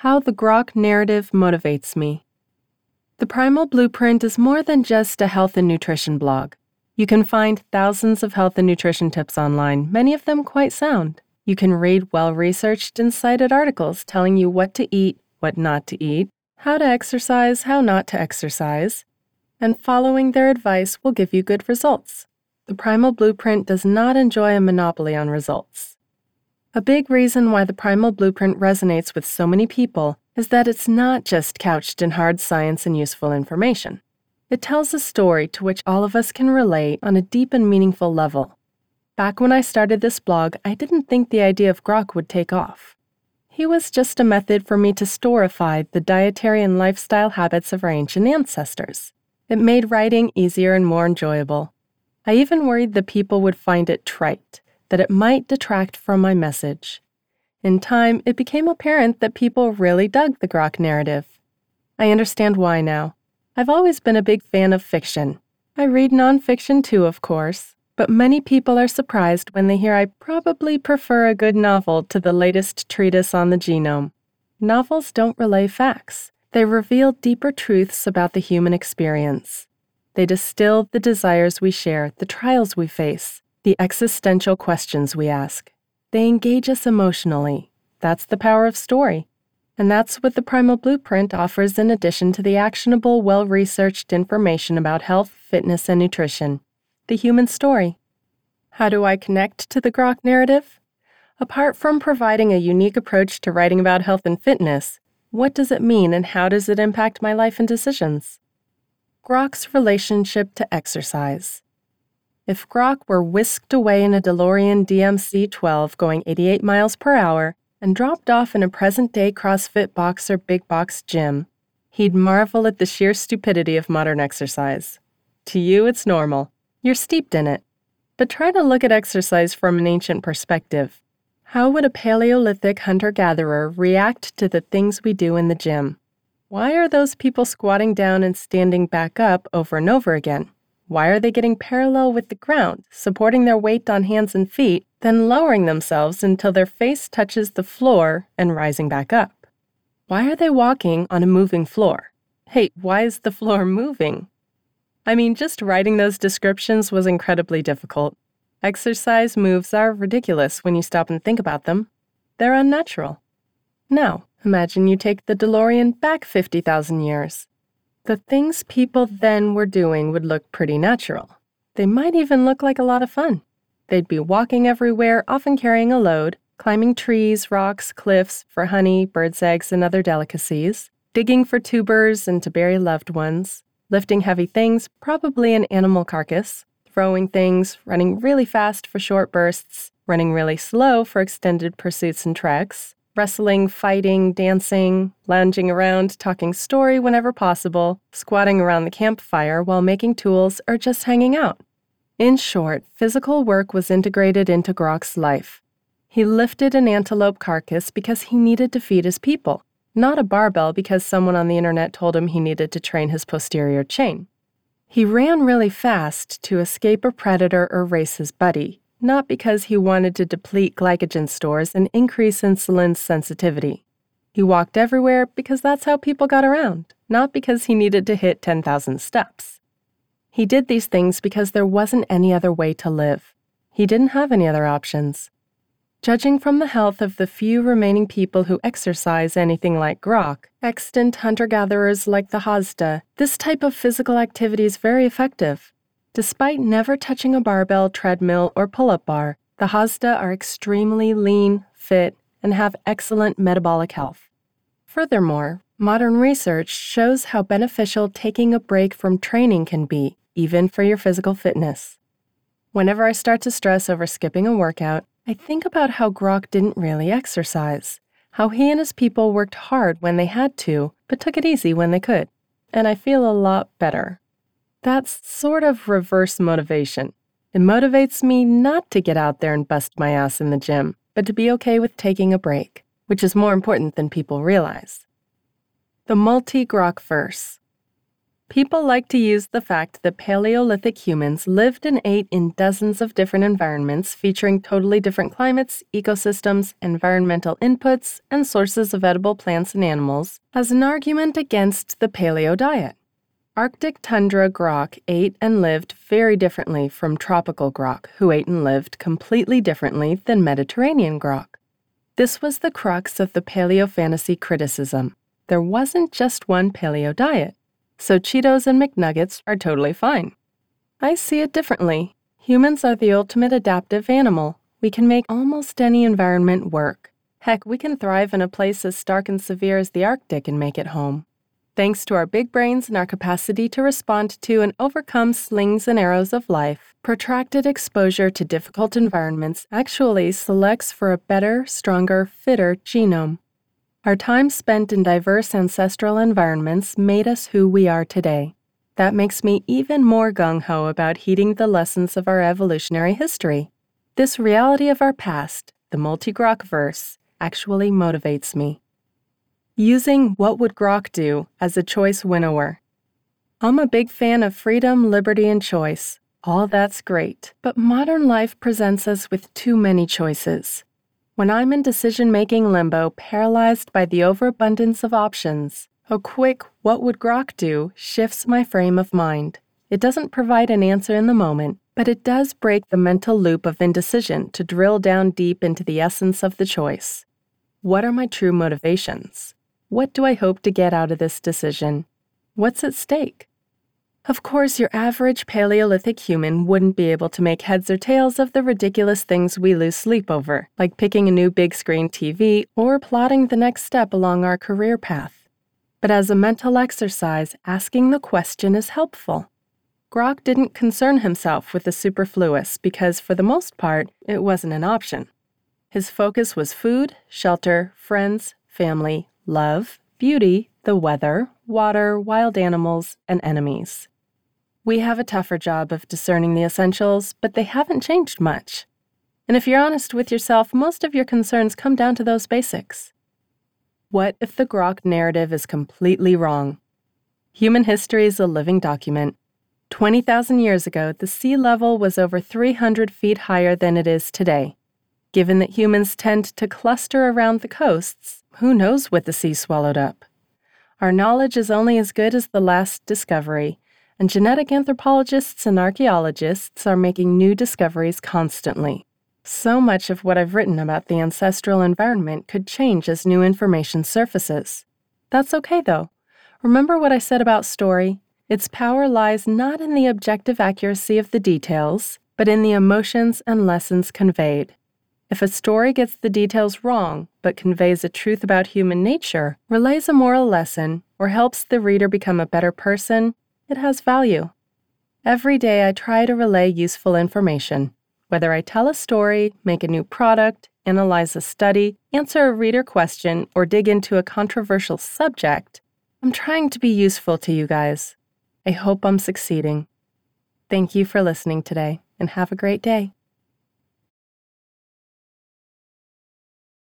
How the Grok Narrative Motivates Me. The Primal Blueprint is more than just a health and nutrition blog. You can find thousands of health and nutrition tips online, many of them quite sound. You can read well researched and cited articles telling you what to eat, what not to eat, how to exercise, how not to exercise, and following their advice will give you good results. The Primal Blueprint does not enjoy a monopoly on results. A big reason why the Primal Blueprint resonates with so many people is that it's not just couched in hard science and useful information. It tells a story to which all of us can relate on a deep and meaningful level. Back when I started this blog, I didn't think the idea of grok would take off. He was just a method for me to storify the dietary and lifestyle habits of our ancient ancestors. It made writing easier and more enjoyable. I even worried that people would find it trite, that it might detract from my message. In time, it became apparent that people really dug the Grok narrative. I understand why now. I've always been a big fan of fiction. I read nonfiction too, of course, but many people are surprised when they hear I probably prefer a good novel to the latest treatise on the genome. Novels don't relay facts, they reveal deeper truths about the human experience. They distill the desires we share, the trials we face, the existential questions we ask. They engage us emotionally. That's the power of story. And that's what the Primal Blueprint offers in addition to the actionable, well researched information about health, fitness, and nutrition. The human story. How do I connect to the Grok narrative? Apart from providing a unique approach to writing about health and fitness, what does it mean and how does it impact my life and decisions? Grok's relationship to exercise. If Grok were whisked away in a DeLorean DMC 12 going 88 miles per hour and dropped off in a present day CrossFit box or big box gym, he'd marvel at the sheer stupidity of modern exercise. To you, it's normal. You're steeped in it. But try to look at exercise from an ancient perspective. How would a Paleolithic hunter gatherer react to the things we do in the gym? Why are those people squatting down and standing back up over and over again? Why are they getting parallel with the ground, supporting their weight on hands and feet, then lowering themselves until their face touches the floor and rising back up? Why are they walking on a moving floor? Hey, why is the floor moving? I mean, just writing those descriptions was incredibly difficult. Exercise moves are ridiculous when you stop and think about them. They're unnatural. Now, imagine you take the DeLorean back 50,000 years. The things people then were doing would look pretty natural. They might even look like a lot of fun. They'd be walking everywhere, often carrying a load, climbing trees, rocks, cliffs for honey, birds' eggs, and other delicacies, digging for tubers and to bury loved ones, lifting heavy things, probably an animal carcass, throwing things, running really fast for short bursts, running really slow for extended pursuits and treks, wrestling, fighting, dancing, lounging around, talking story whenever possible, squatting around the campfire while making tools, or just hanging out. In short, physical work was integrated into Grok's life. He lifted an antelope carcass because he needed to feed his people, not a barbell because someone on the internet told him he needed to train his posterior chain. He ran really fast to escape a predator or race his buddy, not because he wanted to deplete glycogen stores and increase insulin sensitivity. He walked everywhere because that's how people got around, not because he needed to hit 10,000 steps. He did these things because there wasn't any other way to live. He didn't have any other options. Judging from the health of the few remaining people who exercise anything like grok, extant hunter gatherers like the Hadza, this type of physical activity is very effective. Despite never touching a barbell, treadmill, or pull up bar, the Hadza are extremely lean, fit, and have excellent metabolic health. Furthermore, modern research shows how beneficial taking a break from training can be, even for your physical fitness. Whenever I start to stress over skipping a workout, I think about how Grok didn't really exercise, how he and his people worked hard when they had to, but took it easy when they could. And I feel a lot better. That's sort of reverse motivation. It motivates me not to get out there and bust my ass in the gym, but to be okay with taking a break, which is more important than people realize. The multi Grok verse. People like to use the fact that Paleolithic humans lived and ate in dozens of different environments featuring totally different climates, ecosystems, environmental inputs, and sources of edible plants and animals as an argument against the paleo diet. Arctic tundra grok ate and lived very differently from tropical grok, who ate and lived completely differently than Mediterranean grok. This was the crux of the paleo fantasy criticism. There wasn't just one paleo diet so Cheetos and McNuggets are totally fine. I see it differently. Humans are the ultimate adaptive animal. We can make almost any environment work. Heck, we can thrive in a place as stark and severe as the Arctic and make it home. Thanks to our big brains and our capacity to respond to and overcome slings and arrows of life, protracted exposure to difficult environments actually selects for a better, stronger, fitter genome. Our time spent in diverse ancestral environments made us who we are today. That makes me even more gung ho about heeding the lessons of our evolutionary history. This reality of our past, the multi verse, actually motivates me. Using What Would Grok Do as a choice winnower. I'm a big fan of freedom, liberty, and choice. All that's great, but modern life presents us with too many choices. When I'm in decision making limbo, paralyzed by the overabundance of options, a quick, what would Grok do, shifts my frame of mind. It doesn't provide an answer in the moment, but it does break the mental loop of indecision to drill down deep into the essence of the choice. What are my true motivations? What do I hope to get out of this decision? What's at stake? Of course, your average Paleolithic human wouldn't be able to make heads or tails of the ridiculous things we lose sleep over, like picking a new big screen TV or plotting the next step along our career path. But as a mental exercise, asking the question is helpful. Grok didn't concern himself with the superfluous because, for the most part, it wasn't an option. His focus was food, shelter, friends, family, love, beauty, the weather, water, wild animals, and enemies. We have a tougher job of discerning the essentials, but they haven't changed much. And if you're honest with yourself, most of your concerns come down to those basics. What if the Grok narrative is completely wrong? Human history is a living document. 20,000 years ago, the sea level was over 300 feet higher than it is today. Given that humans tend to cluster around the coasts, who knows what the sea swallowed up? Our knowledge is only as good as the last discovery, and genetic anthropologists and archaeologists are making new discoveries constantly. So much of what I've written about the ancestral environment could change as new information surfaces. That's okay, though. Remember what I said about story? Its power lies not in the objective accuracy of the details, but in the emotions and lessons conveyed. If a story gets the details wrong, but conveys a truth about human nature, relays a moral lesson, or helps the reader become a better person, it has value. Every day I try to relay useful information. Whether I tell a story, make a new product, analyze a study, answer a reader question, or dig into a controversial subject, I'm trying to be useful to you guys. I hope I'm succeeding. Thank you for listening today, and have a great day.